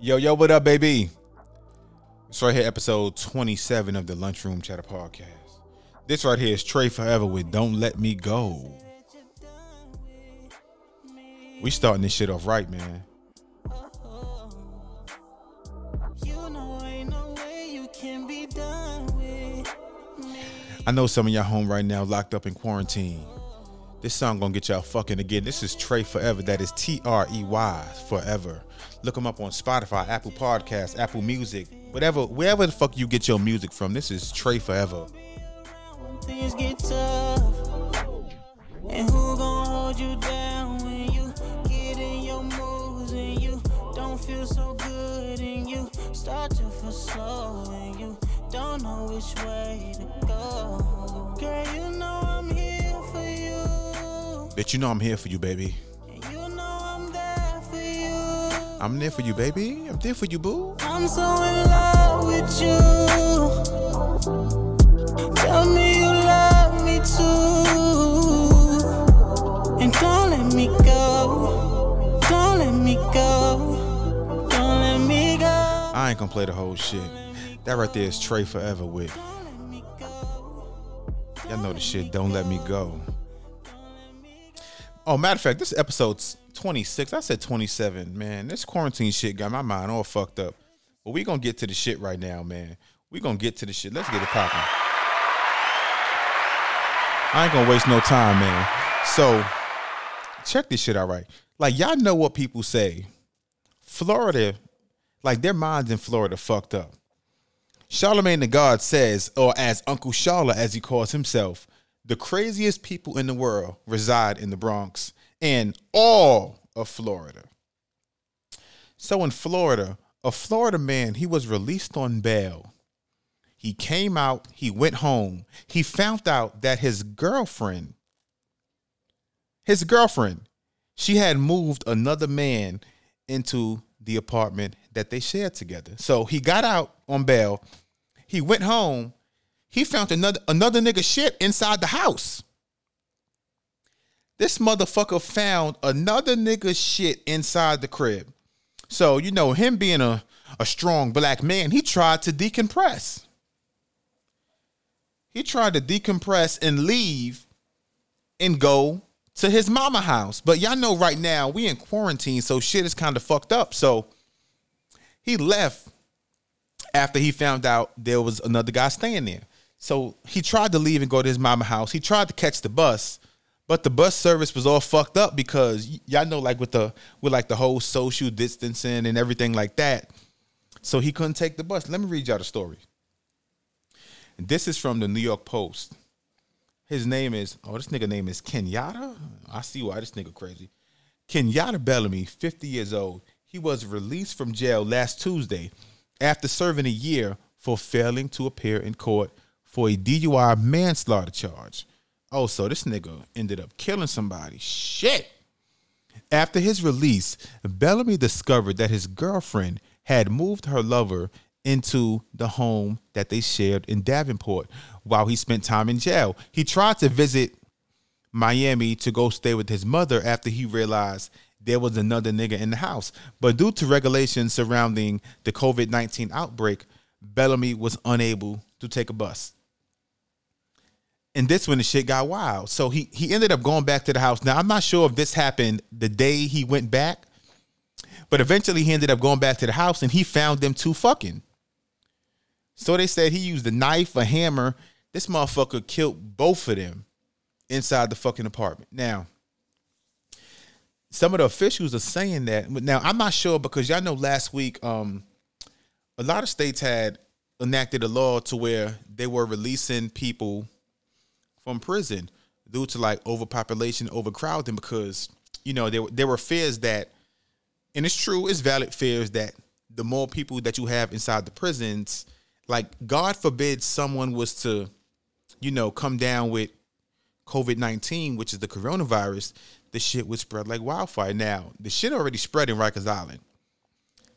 Yo, yo, what up, baby? It's right here, episode 27 of the Lunchroom Chatter Podcast. This right here is Trey Forever with Don't Let Me Go. We starting this shit off right, man. I know some of y'all home right now locked up in quarantine. This song gonna get y'all fucking again. This is Trey Forever. That is T R E Y Forever. Look them up on Spotify, Apple Podcasts, Apple Music, whatever, wherever the fuck you get your music from. This is Trey Forever. things get tough. And who gon' hold you down when you get in your moves and you don't feel so good and you start to feel slow and you don't know which way to go. Girl, you know I'm here for you. Know I'm here for you, baby. You know I'm there for you. I'm there for you, baby. I'm there for you, boo. I'm so in love with you. Tell me you love me too. And don't let me go. Don't let me go. Don't let me go. I ain't gonna play the whole shit. That right there is Trey Forever with. Don't let me go. Y'all know the shit. Don't let me go. Oh, matter of fact, this episode's 26. I said 27, man. This quarantine shit got my mind all fucked up. But we gonna get to the shit right now, man. We gonna get to the shit. Let's get it popping. I ain't gonna waste no time, man. So check this shit out right. Like y'all know what people say. Florida, like their minds in Florida fucked up. Charlamagne the God says, or as Uncle Charla as he calls himself, the craziest people in the world reside in the Bronx and all of Florida. So in Florida, a Florida man, he was released on bail. He came out, he went home. He found out that his girlfriend, his girlfriend, she had moved another man into the apartment that they shared together. So he got out on bail. He went home. He found another another nigga shit inside the house. This motherfucker found another nigga shit inside the crib. So, you know, him being a, a strong black man, he tried to decompress. He tried to decompress and leave and go to his mama house. But y'all know right now we in quarantine, so shit is kind of fucked up. So he left after he found out there was another guy staying there. So he tried to leave and go to his mama house. He tried to catch the bus, but the bus service was all fucked up because y'all know like with the with like the whole social distancing and everything like that. So he couldn't take the bus. Let me read y'all the story. This is from the New York Post. His name is oh, this nigga name is Kenyatta. I see why this nigga crazy. Kenyatta Bellamy, 50 years old. He was released from jail last Tuesday after serving a year for failing to appear in court for a DUI manslaughter charge. Oh, so this nigga ended up killing somebody. Shit. After his release, Bellamy discovered that his girlfriend had moved her lover into the home that they shared in Davenport while he spent time in jail. He tried to visit Miami to go stay with his mother after he realized there was another nigga in the house. But due to regulations surrounding the COVID 19 outbreak, Bellamy was unable to take a bus. And this when the shit got wild. So he he ended up going back to the house. Now I'm not sure if this happened the day he went back, but eventually he ended up going back to the house and he found them two fucking. So they said he used a knife, a hammer. This motherfucker killed both of them inside the fucking apartment. Now, some of the officials are saying that. Now I'm not sure because y'all know last week, um, a lot of states had enacted a law to where they were releasing people from prison due to like overpopulation, overcrowding, because you know there there were fears that, and it's true, it's valid fears that the more people that you have inside the prisons, like God forbid someone was to, you know, come down with COVID nineteen, which is the coronavirus, the shit would spread like wildfire. Now the shit already spread in Rikers Island.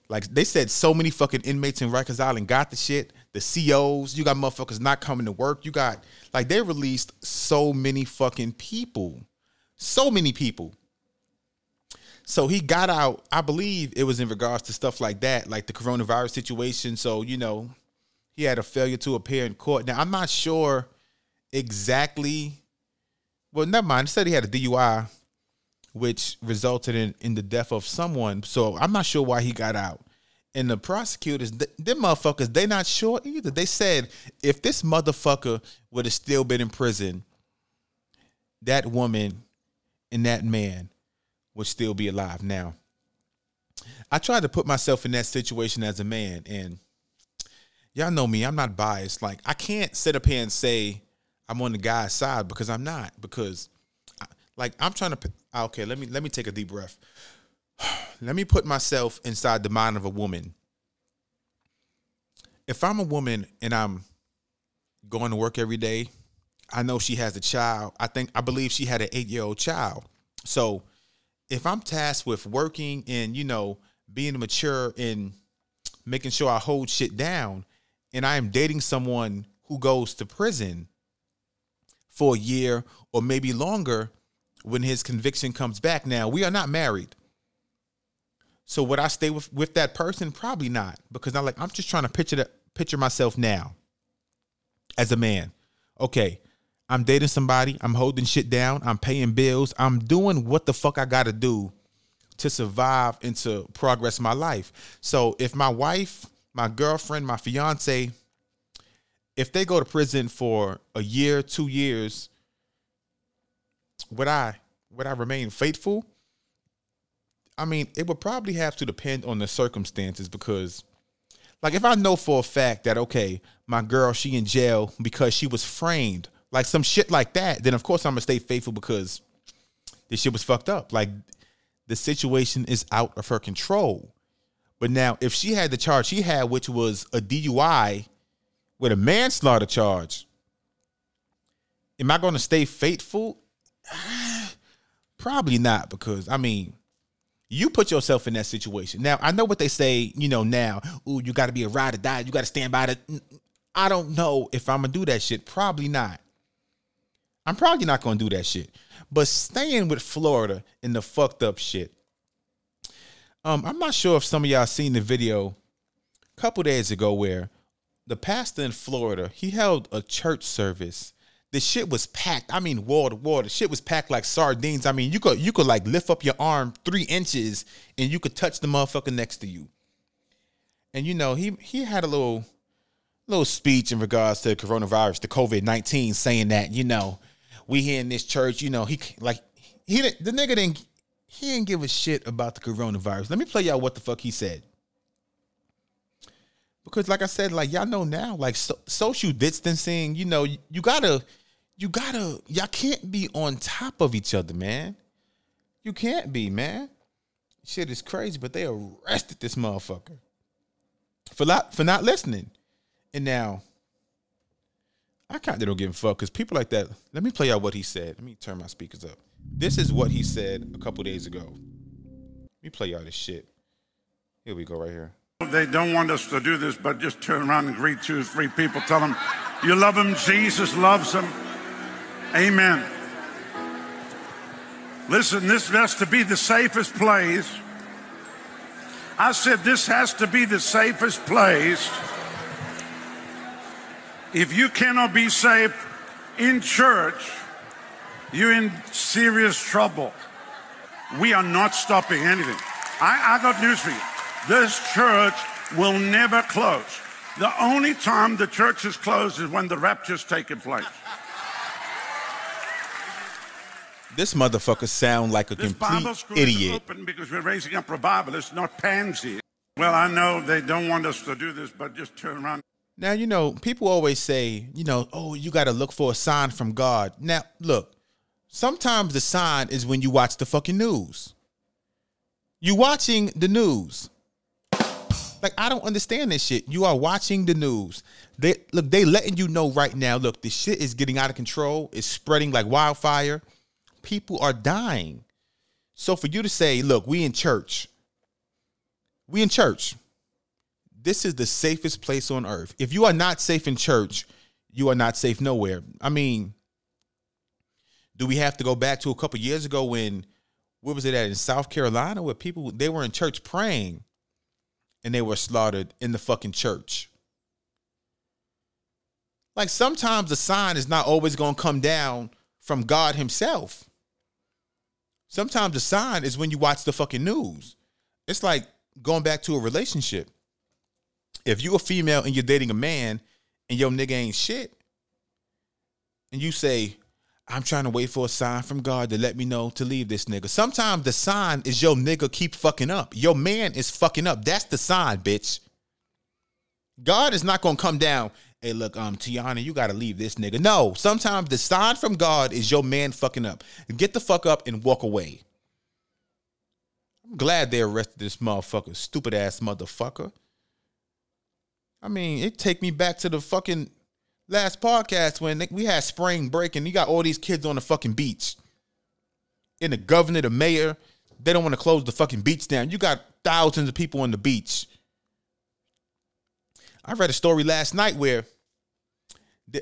Like they said, so many fucking inmates in Rikers Island got the shit. The COs, you got motherfuckers not coming to work. You got like they released so many fucking people, so many people. So he got out. I believe it was in regards to stuff like that, like the coronavirus situation. So you know, he had a failure to appear in court. Now I'm not sure exactly. Well, never mind. It said he had a DUI, which resulted in in the death of someone. So I'm not sure why he got out. And the prosecutors, th- them motherfuckers, they not sure either. They said if this motherfucker would have still been in prison, that woman and that man would still be alive. Now, I tried to put myself in that situation as a man, and y'all know me, I'm not biased. Like, I can't sit up here and say I'm on the guy's side because I'm not. Because, like, I'm trying to. Okay, let me let me take a deep breath. Let me put myself inside the mind of a woman. If I'm a woman and I'm going to work every day, I know she has a child. I think I believe she had an eight year old child. So if I'm tasked with working and you know being mature and making sure I hold shit down, and I am dating someone who goes to prison for a year or maybe longer when his conviction comes back. Now we are not married. So would I stay with, with that person? Probably not. Because I'm like, I'm just trying to picture that picture myself now as a man. Okay, I'm dating somebody, I'm holding shit down, I'm paying bills, I'm doing what the fuck I gotta do to survive and to progress my life. So if my wife, my girlfriend, my fiance, if they go to prison for a year, two years, would I would I remain faithful? I mean, it would probably have to depend on the circumstances because like if I know for a fact that okay, my girl she in jail because she was framed, like some shit like that, then of course I'm gonna stay faithful because this shit was fucked up. Like the situation is out of her control. But now if she had the charge she had, which was a DUI with a manslaughter charge, am I gonna stay faithful? Probably not, because I mean, you put yourself in that situation. Now, I know what they say, you know, now, ooh, you gotta be a ride or die, you gotta stand by the I don't know if I'm gonna do that shit. Probably not. I'm probably not gonna do that shit. But staying with Florida in the fucked up shit. Um, I'm not sure if some of y'all seen the video a couple days ago where the pastor in Florida, he held a church service. The shit was packed. I mean, wall to wall. The shit was packed like sardines. I mean, you could you could like lift up your arm three inches and you could touch the motherfucker next to you. And you know, he he had a little little speech in regards to the coronavirus, the COVID nineteen, saying that you know we here in this church, you know, he like he the nigga didn't he didn't give a shit about the coronavirus. Let me play y'all what the fuck he said. Because like I said, like y'all know now, like so, social distancing, you know, you, you gotta, you gotta, y'all can't be on top of each other, man. You can't be, man. Shit is crazy, but they arrested this motherfucker for not for not listening. And now, I kind of don't give a fuck because people like that. Let me play out what he said. Let me turn my speakers up. This is what he said a couple days ago. Let me play y'all this shit. Here we go, right here. They don't want us to do this, but just turn around and greet two or three people. Tell them you love them. Jesus loves them. Amen. Listen, this has to be the safest place. I said this has to be the safest place. If you cannot be safe in church, you're in serious trouble. We are not stopping anything. I, I got news for you. This church will never close. The only time the church is closed is when the rapture's taking place. This motherfucker sound like a This complete idiot. open because we're raising up revivalists, not pansy. Well, I know they don't want us to do this, but just turn around. Now, you know, people always say, you know, oh, you got to look for a sign from God. Now, look, sometimes the sign is when you watch the fucking news. You watching the news. Like I don't understand this shit. You are watching the news. They look, they letting you know right now. Look, this shit is getting out of control. It's spreading like wildfire. People are dying. So for you to say, look, we in church. We in church. This is the safest place on earth. If you are not safe in church, you are not safe nowhere. I mean, do we have to go back to a couple years ago when where was it at in South Carolina where people they were in church praying and they were slaughtered in the fucking church. Like sometimes the sign is not always going to come down from God himself. Sometimes the sign is when you watch the fucking news. It's like going back to a relationship. If you a female and you're dating a man and your nigga ain't shit, and you say, I'm trying to wait for a sign from God to let me know to leave this nigga. Sometimes the sign is your nigga keep fucking up. Your man is fucking up. That's the sign, bitch. God is not gonna come down. Hey, look, um, Tiana, you gotta leave this nigga. No, sometimes the sign from God is your man fucking up. Get the fuck up and walk away. I'm glad they arrested this motherfucker, stupid ass motherfucker. I mean, it take me back to the fucking last podcast when we had spring break and you got all these kids on the fucking beach. And the governor, the mayor, they don't want to close the fucking beach down. You got thousands of people on the beach. I read a story last night where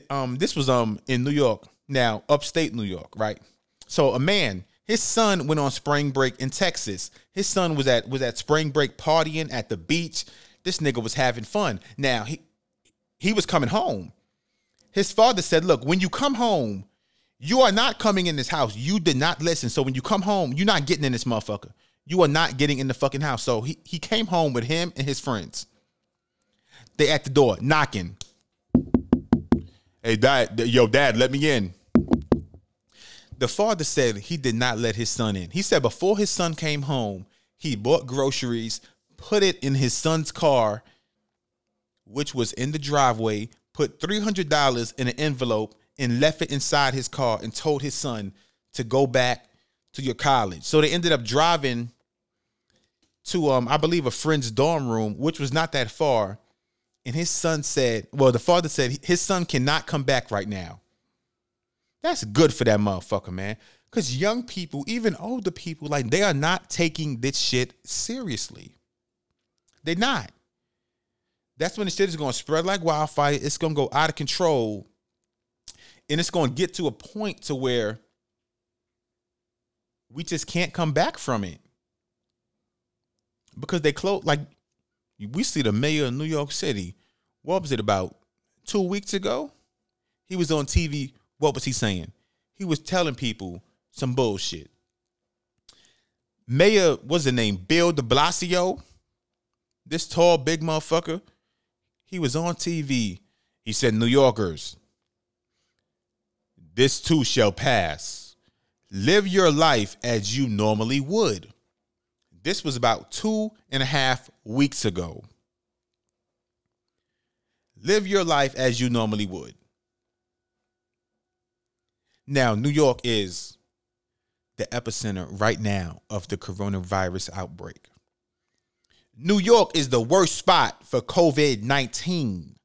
um this was um in New York, now upstate New York, right? So a man, his son went on spring break in Texas. His son was at was at spring break partying at the beach. This nigga was having fun. Now he he was coming home his father said, Look, when you come home, you are not coming in this house. You did not listen. So when you come home, you're not getting in this motherfucker. You are not getting in the fucking house. So he, he came home with him and his friends. They at the door, knocking. Hey, dad, yo, dad, let me in. The father said he did not let his son in. He said before his son came home, he bought groceries, put it in his son's car, which was in the driveway, put $300 in an envelope and left it inside his car and told his son to go back to your college. So they ended up driving to um I believe a friend's dorm room, which was not that far. And his son said, well, the father said his son cannot come back right now. That's good for that motherfucker, man. Cause young people, even older people, like they are not taking this shit seriously. They're not. That's when the shit is going to spread like wildfire. It's going to go out of control. And it's going to get to a point to where we just can't come back from it. Because they close like we see the mayor of New York City. What was it about 2 weeks ago? He was on TV. What was he saying? He was telling people some bullshit. Mayor, what's the name? Bill de Blasio. This tall, big motherfucker he was on TV. He said, New Yorkers, this too shall pass. Live your life as you normally would. This was about two and a half weeks ago. Live your life as you normally would. Now, New York is the epicenter right now of the coronavirus outbreak. New York is the worst spot for COVID 19.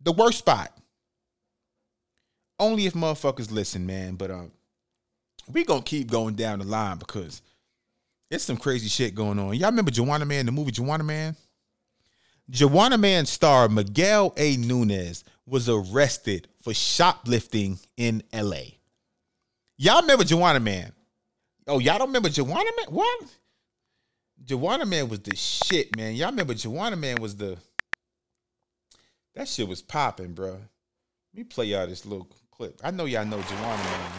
The worst spot. Only if motherfuckers listen, man. But um, we gonna keep going down the line because it's some crazy shit going on. Y'all remember Juwanna Mann, the movie Juwanna Mann? Juwanna Mann star Miguel A. Nunez was arrested for shoplifting in LA. Y'all remember Juwanna Mann? Oh, y'all don't remember Juwanna Mann? What? Juwanna Mann was the shit, man. Y'all remember Juwanna Mann was the that shit was popping, bro. Let me play y'all this little clip. I know y'all know Juwanna Mann.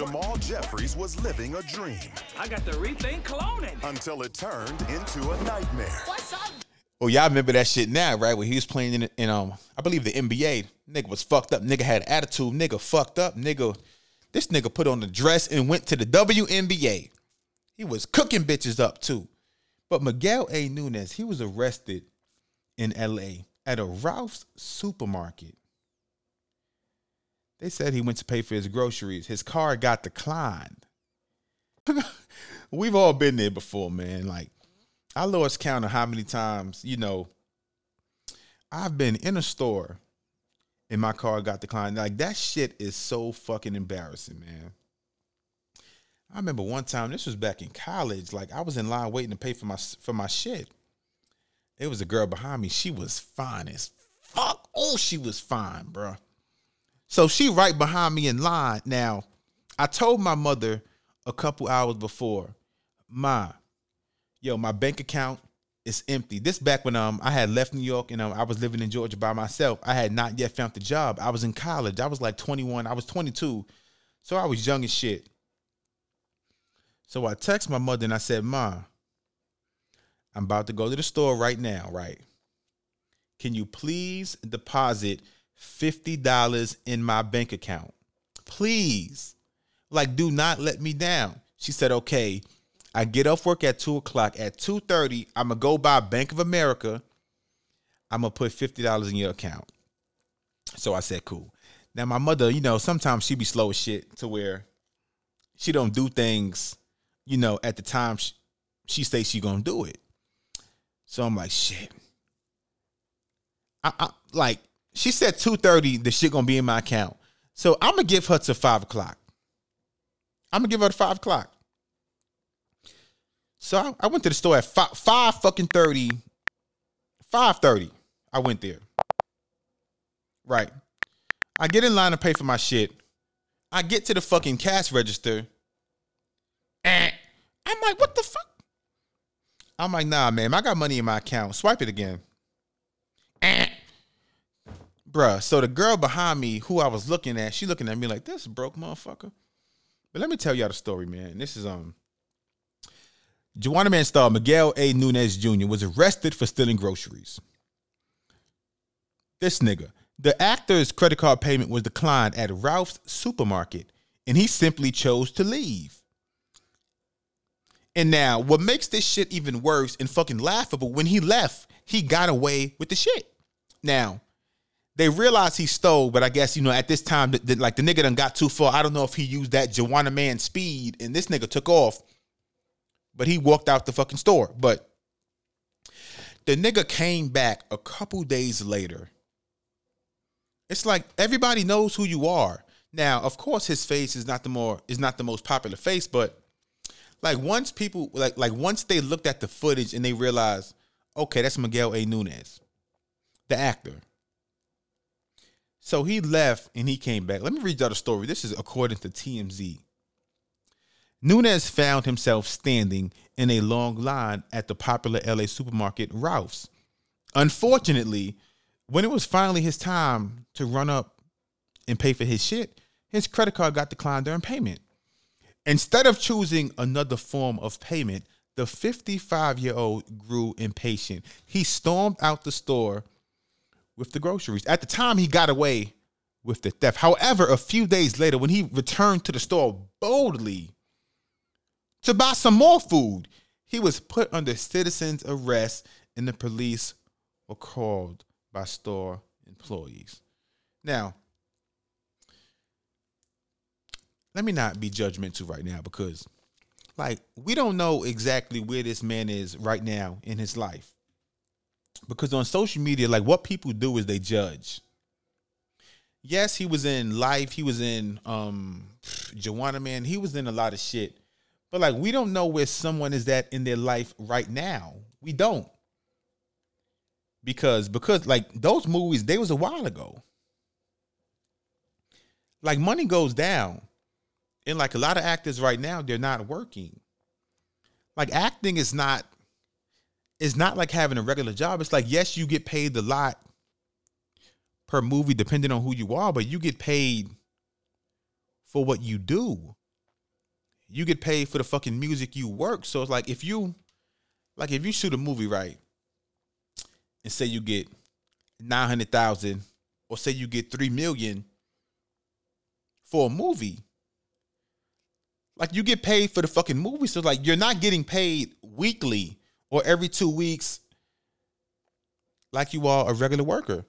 Jamal Jeffries was living a dream. I got to rethink cloning. Until it turned into a nightmare. What's up? Oh, y'all remember that shit now, right? When he was playing in, in um, I believe the NBA. Nigga was fucked up. Nigga had attitude. Nigga fucked up. Nigga, this nigga put on the dress and went to the WNBA. He was cooking bitches up too. But Miguel A. Nunez, he was arrested in LA at a Ralph's supermarket. They said he went to pay for his groceries. His car got declined. We've all been there before, man. Like I lost count of how many times, you know, I've been in a store and my car got declined. Like that shit is so fucking embarrassing, man. I remember one time, this was back in college, like I was in line waiting to pay for my for my shit. it was a girl behind me. She was fine as fuck. Oh, she was fine, bruh. So she right behind me in line. Now, I told my mother a couple hours before, Ma, yo, my bank account is empty. This back when um I had left New York and um, I was living in Georgia by myself. I had not yet found the job. I was in college. I was like 21. I was 22. So I was young as shit. So I text my mother and I said, Ma, I'm about to go to the store right now, right? Can you please deposit $50 in my bank account? Please. Like, do not let me down. She said, okay. I get off work at 2 o'clock. At 2.30, I'm gonna go by Bank of America. I'm gonna put $50 in your account. So I said, cool. Now my mother, you know, sometimes she be slow as shit to where she don't do things, you know, at the time she, she say she gonna do it. So I'm like, shit. I, I like she said two thirty. The shit gonna be in my account. So I'm gonna give her to five o'clock. I'm gonna give her to five o'clock. So I, I went to the store at five, five fucking thirty. Five thirty. I went there. Right. I get in line to pay for my shit. I get to the fucking cash register. And I'm like, what the fuck? I'm like, nah, man, I got money in my account. Swipe it again. Bruh, so the girl behind me who I was looking at, she looking at me like, this broke motherfucker. But let me tell y'all the story, man. This is um Juwanna Mann star Miguel A. Nunez Jr. was arrested for stealing groceries. This nigga. The actor's credit card payment was declined at Ralph's supermarket, and he simply chose to leave. And now, what makes this shit even worse and fucking laughable, when he left, he got away with the shit. Now, they realized he stole, but I guess, you know, at this time, the, the- like the nigga done got too far. I don't know if he used that Juwanna Mann speed and this nigga took off, but he walked out the fucking store. But the nigga came back a couple days later. It's like everybody knows who you are. Now, of course, his face is not the more is not the most popular face, but like once people like like once they looked at the footage and they realized, okay, that's Miguel A. Nunez, the actor. So he left and he came back. Let me read y'all the story. This is according to TMZ. Nunez found himself standing in a long line at the popular LA supermarket Ralph's. Unfortunately, when it was finally his time to run up and pay for his shit, his credit card got declined during payment. Instead of choosing another form of payment, the 55 year old grew impatient. He stormed out the store with the groceries. At the time, he got away with the theft. However, a few days later, when he returned to the store boldly to buy some more food, he was put under citizen's arrest and the police were called by store employees. Now, let me not be judgmental right now because like we don't know exactly where this man is right now in his life because on social media like what people do is they judge. Yes he was in life he was in um Juwanna Mann he was in a lot of shit. But like we don't know where someone is at in their life right now. We don't. Because because like those movies they was a while ago. Like money goes down. And like a lot of actors right now they're not working. Like acting is not it's not like having a regular job. It's like yes you get paid a lot per movie depending on who you are but you get paid for what you do. You get paid for the fucking music you work. So it's like if you like if you shoot a movie right and say you get 900,000 or say you get 3 million for a movie like you get paid for the fucking movie. So like you're not getting paid weekly or every 2 weeks like you are a regular worker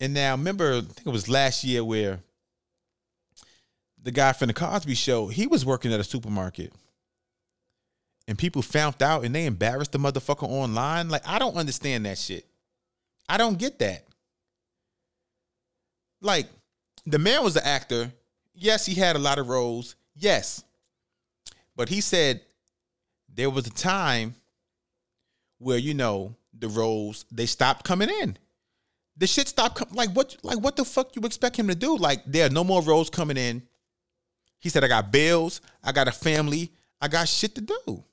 and now remember i think it was last year where the guy from the Cosby show he was working at a supermarket and people found out and they embarrassed the motherfucker online like i don't understand that shit I don't get that. Like, the man was an actor. Yes, he had a lot of roles. Yes. But he said there was a time where, you know, the roles, they stopped coming in. The shit stopped com- like what like what the fuck you expect him to do? Like there are no more roles coming in. He said I got bills, I got a family, I got shit to do.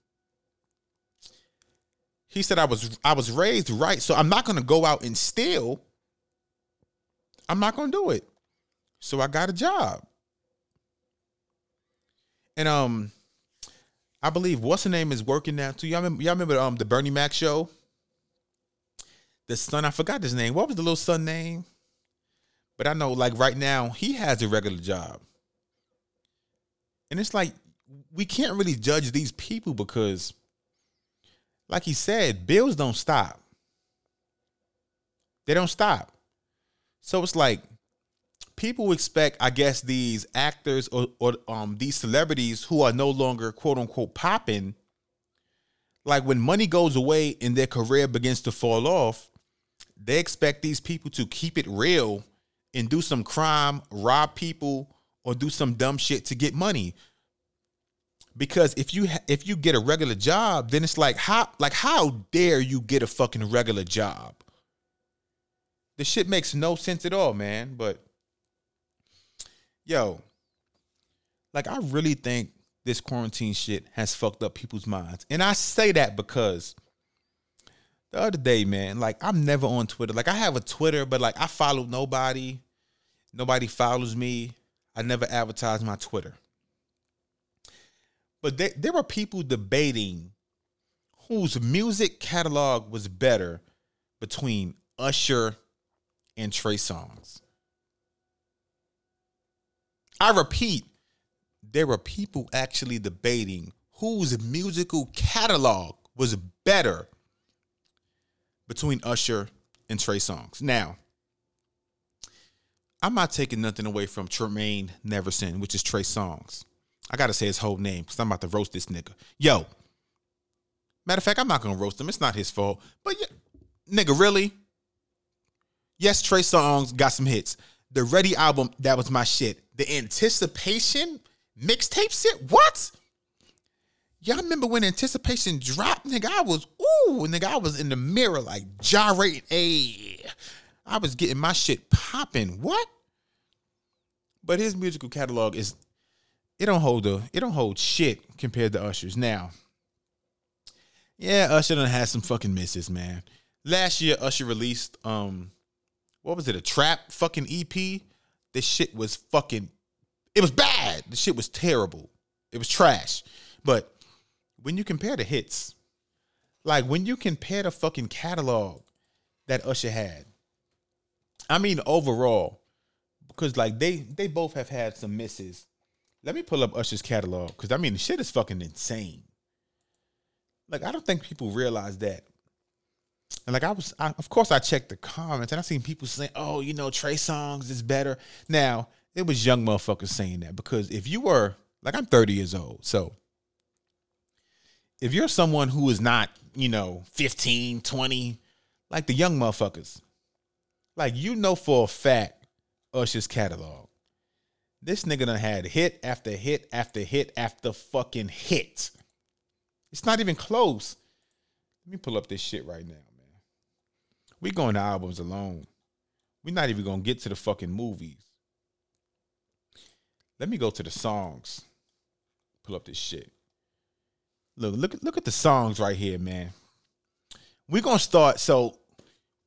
He said I was I was raised right, so I'm not going to go out and steal. I'm not going to do it. So I got a job. And um I believe what's the name is working now too. Y'all remember, y'all remember um the Bernie Mac show? The son, I forgot his name. What was the little son name? But I know, like right now, he has a regular job. And it's like we can't really judge these people because, like he said, bills don't stop. They don't stop. So it's like people expect, I guess, these actors or, or um these celebrities who are no longer quote unquote popping. Like when money goes away and their career begins to fall off, they expect these people to keep it real and do some crime, rob people, or do some dumb shit to get money. Because if you ha- if you get a regular job, then it's like how like how dare you get a fucking regular job? The shit makes no sense at all, man. But yo, like I really think this quarantine shit has fucked up people's minds. And I say that because the other day, man, like I'm never on Twitter. Like I have a Twitter, but like I follow nobody. Nobody follows me. I never advertise my Twitter. But there, there were people debating whose music catalog was better between Usher and Trey Songz. I repeat, there were people actually debating whose musical catalog was better between Usher and Trey Songz. Now, I'm not taking nothing away from Tremaine Neverson, which is Trey Songz. I gotta say his whole name because I'm about to roast this nigga. Yo, matter of fact, I'm not gonna roast him. It's not his fault. But yeah, nigga, really? Yes, Trey Songz got some hits. The Ready album, that was my shit. The Anticipation mixtape shit, what? Y'all remember when Anticipation dropped, nigga? I was, ooh, nigga, I was in the mirror like gyrating. Hey, I was getting my shit popping. What? But his musical catalog is, it don't hold a, it don't hold shit compared to Usher's. Now, yeah, Usher done had some fucking misses, man. Last year, Usher released, um, what was it, a trap fucking EP? This shit was fucking, it was bad. The shit was terrible. It was trash. But when you compare the hits, like when you compare the fucking catalog that Usher had, I mean overall, because like they they both have had some misses. Let me pull up Usher's catalog because I mean the shit is fucking insane. Like I don't think people realize that. And like I was, I, of course, I checked the comments and I seen people saying, "Oh, you know, Trey Songz is better." Now it was young motherfuckers saying that because if you were like I'm 30 years old, so if you're someone who is not, you know, 15, 20, like the young motherfuckers, like you know for a fact Usher's catalog. This nigga done had hit after hit after hit after fucking hit. It's not even close. Let me pull up this shit right now. We going to albums alone. We're not even gonna get to the fucking movies. Let me go to the songs. Pull up this shit. Look, look, look at the songs right here, man. We're gonna start. So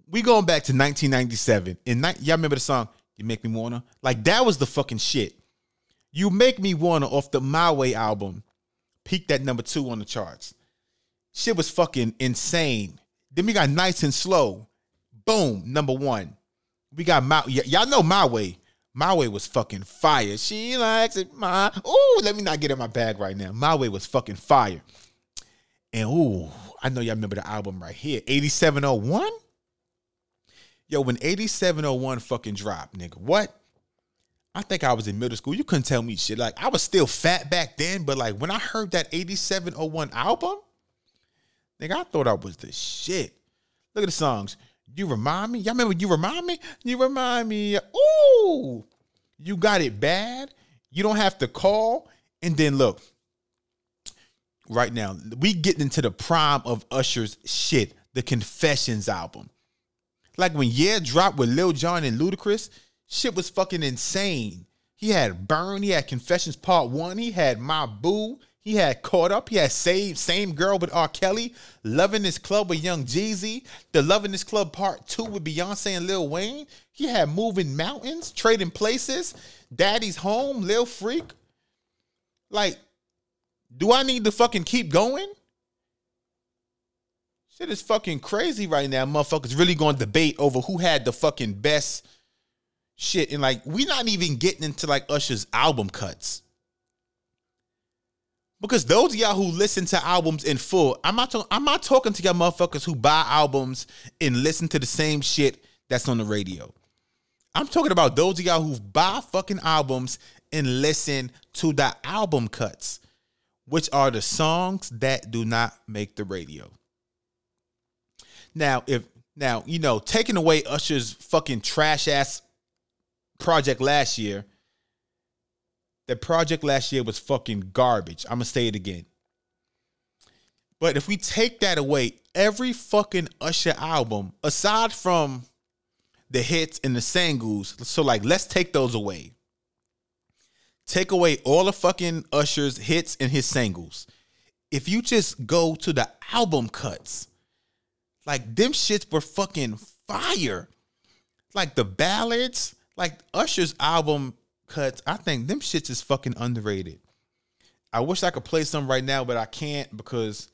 we going back to 1997. And ni- y'all remember the song "You Make Me Wanna"? Like that was the fucking shit. You Make Me Wanna off the My Way album, peaked at number two on the charts. Shit was fucking insane. Then we got Nice and Slow, boom, number one. We got My. y- y'all know My Way. My Way was fucking fire. She likes it my. Ooh, let me not get in my bag right now. My Way was fucking fire. And ooh, I know y'all remember the album right here, 8701. Yo, when 8701 fucking dropped, nigga, what? I think I was in middle school. You couldn't tell me shit. Like, I was still fat back then, but like when I heard that 8701 album, nigga, I thought I was the shit. Look at the songs. You remind me. Y'all remember you remind me? You remind me. Ooh, you got it bad. You don't have to call. And then look, right now, we getting into the prime of Usher's shit. the Confessions album. Like when Yeah dropped with Lil Jon and Ludacris, shit was fucking insane. He had Burn, he had Confessions Part 1, he had My Boo, he had Caught Up, he had Same, Same Girl with R. Kelly, Love in This Club with Young Jeezy, The Love in This Club Part 2 with Beyonce and Lil Wayne. He had Moving Mountains, Trading Places, Daddy's Home, Lil Freak. Like, do I need to fucking keep going? Shit is fucking crazy right now. Motherfuckers really going to debate over who had the fucking best shit. And like, we're not even getting into like Usher's album cuts. Because those of y'all who listen to albums in full, I'm not, talk- I'm not talking to y'all motherfuckers who buy albums and listen to the same shit that's on the radio. I'm talking about those of y'all who buy fucking albums and listen to the album cuts, which are the songs that do not make the radio. Now, if now you know, taking away Usher's fucking trash ass project last year, the project last year was fucking garbage. I'm gonna say it again. But if we take that away, every fucking Usher album, aside from the hits and the singles, so like let's take those away. Take away all the fucking Usher's hits and his singles. If you just go to the album cuts, like them shits were fucking fire. Like the ballads, like Usher's album cuts, I think them shits is fucking underrated. I wish I could play some right now, but I can't because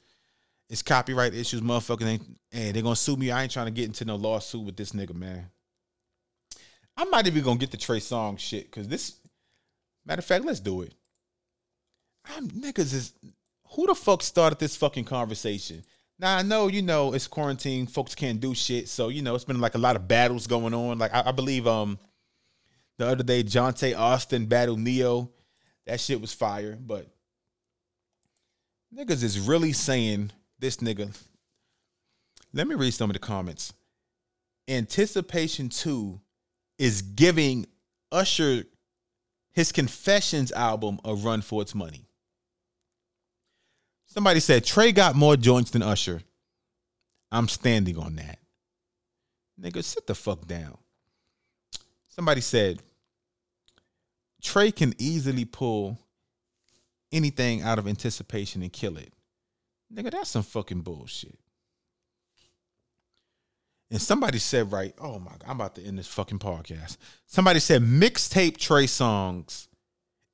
it's copyright issues. Motherfuckers ain't, and they're gonna sue me. I ain't trying to get into no lawsuit with this nigga, man. I'm not even gonna get the Trey Song shit because this. Matter of fact, let's do it. I'm niggas is who the fuck started this fucking conversation? Now I know you know it's quarantine, folks can't do shit, so you know it's been like a lot of battles going on. Like I, I believe um the other day Johntá Austin battled Ne-Yo, that shit was fire. But niggas is really saying this nigga. Let me read some of the comments. Anticipation two is giving Usher his Confessions album a run for its money. Somebody said Trey got more joints than Usher. I'm standing on that. Nigga, sit the fuck down. Somebody said Trey can easily pull anything out of anticipation and kill it. Nigga, that's some fucking bullshit. And somebody said, right, oh my God, I'm about to end this fucking podcast. Somebody said mixtape Trey Songz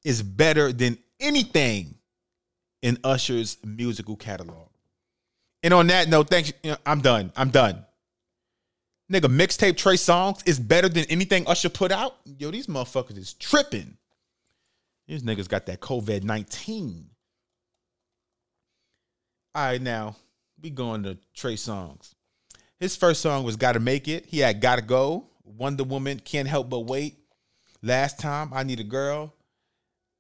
is better than anything in Usher's musical catalog. And on that note, thanks. I'm done. I'm done. Nigga, mixtape Trey Songz is better than anything Usher put out. Yo, these motherfuckers is tripping. These niggas got that COVID 19. All right, now we going to Trey Songz. His first song was Gotta Make It. He had Gotta Go, Wonder Woman, Can't Help But Wait. Last time, I Need a Girl.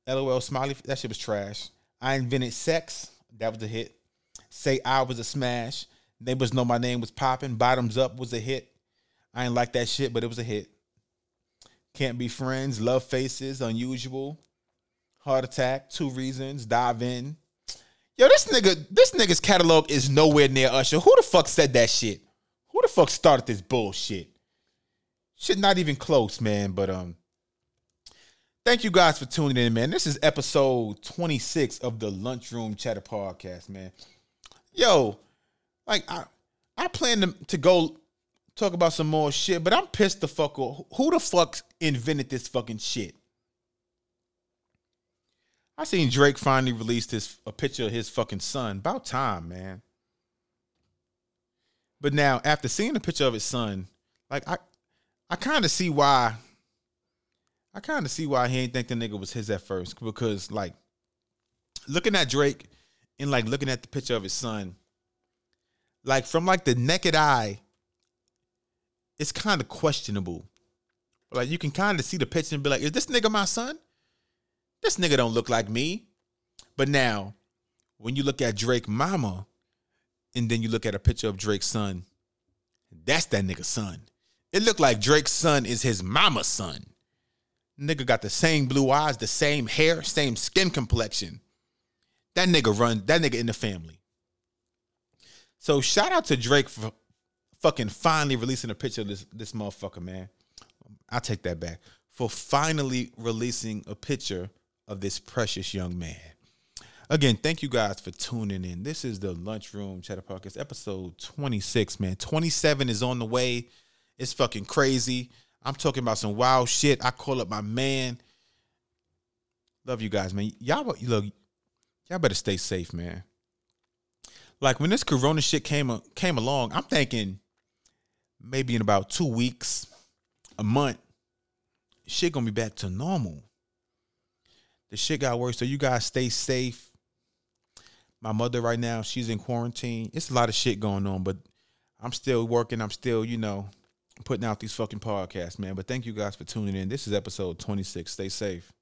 LOL Smiley, that shit was trash. I Invented Sex, that was a hit. Say I was a smash. Neighbors Know My Name was popping. Bottoms Up was a hit. I ain't like that shit, but it was a hit. Can't Be Friends, Love Faces, Unusual, Heart Attack, Two Reasons, Dive In. Yo, this nigga, this nigga's catalog is nowhere near Usher. Who the fuck said that shit? Who the fuck started this bullshit? Shit, not even close, man. But um, thank you guys for tuning in, man. This is episode 26 of the Lunchroom Chatter Podcast, man. Yo, like I, I plan to, to go talk about some more shit, but I'm pissed the fuck off. Who the fuck invented this fucking shit? I seen Drake finally released his a picture of his fucking son. About time, man. But now, after seeing the picture of his son, like I, I kind of see why. I kind of see why he ain't think the nigga was his at first because like looking at Drake and like looking at the picture of his son, like from like the naked eye, it's kind of questionable. Like you can kind of see the picture and be like, "Is this nigga my son?" This nigga don't look like me. But now, when you look at Drake mama, and then you look at a picture of Drake's son, that's that nigga's son. It looked like Drake's son is his mama's son. Nigga got the same blue eyes, the same hair, same skin complexion. That nigga run, that nigga in the family. So shout out to Drake for fucking finally releasing a picture of this this motherfucker, man. I'll take that back. For finally releasing a picture of this precious young man. Again, thank you guys for tuning in. This is the Lunchroom Chatter Podcast, episode 26, man. 27 is on the way. It's fucking crazy. I'm talking about some wild shit. I call up my man. Love you guys, man. Y'all look, y'all better stay safe, man. Like when this corona shit came came along, I'm thinking maybe in about two weeks, a month, shit gonna be back to normal. The shit got worse, so you guys stay safe. My mother right now, she's in quarantine. It's a lot of shit going on, but I'm still working. I'm still, you know, putting out these fucking podcasts, man. But thank you guys for tuning in. This is episode 26. Stay safe.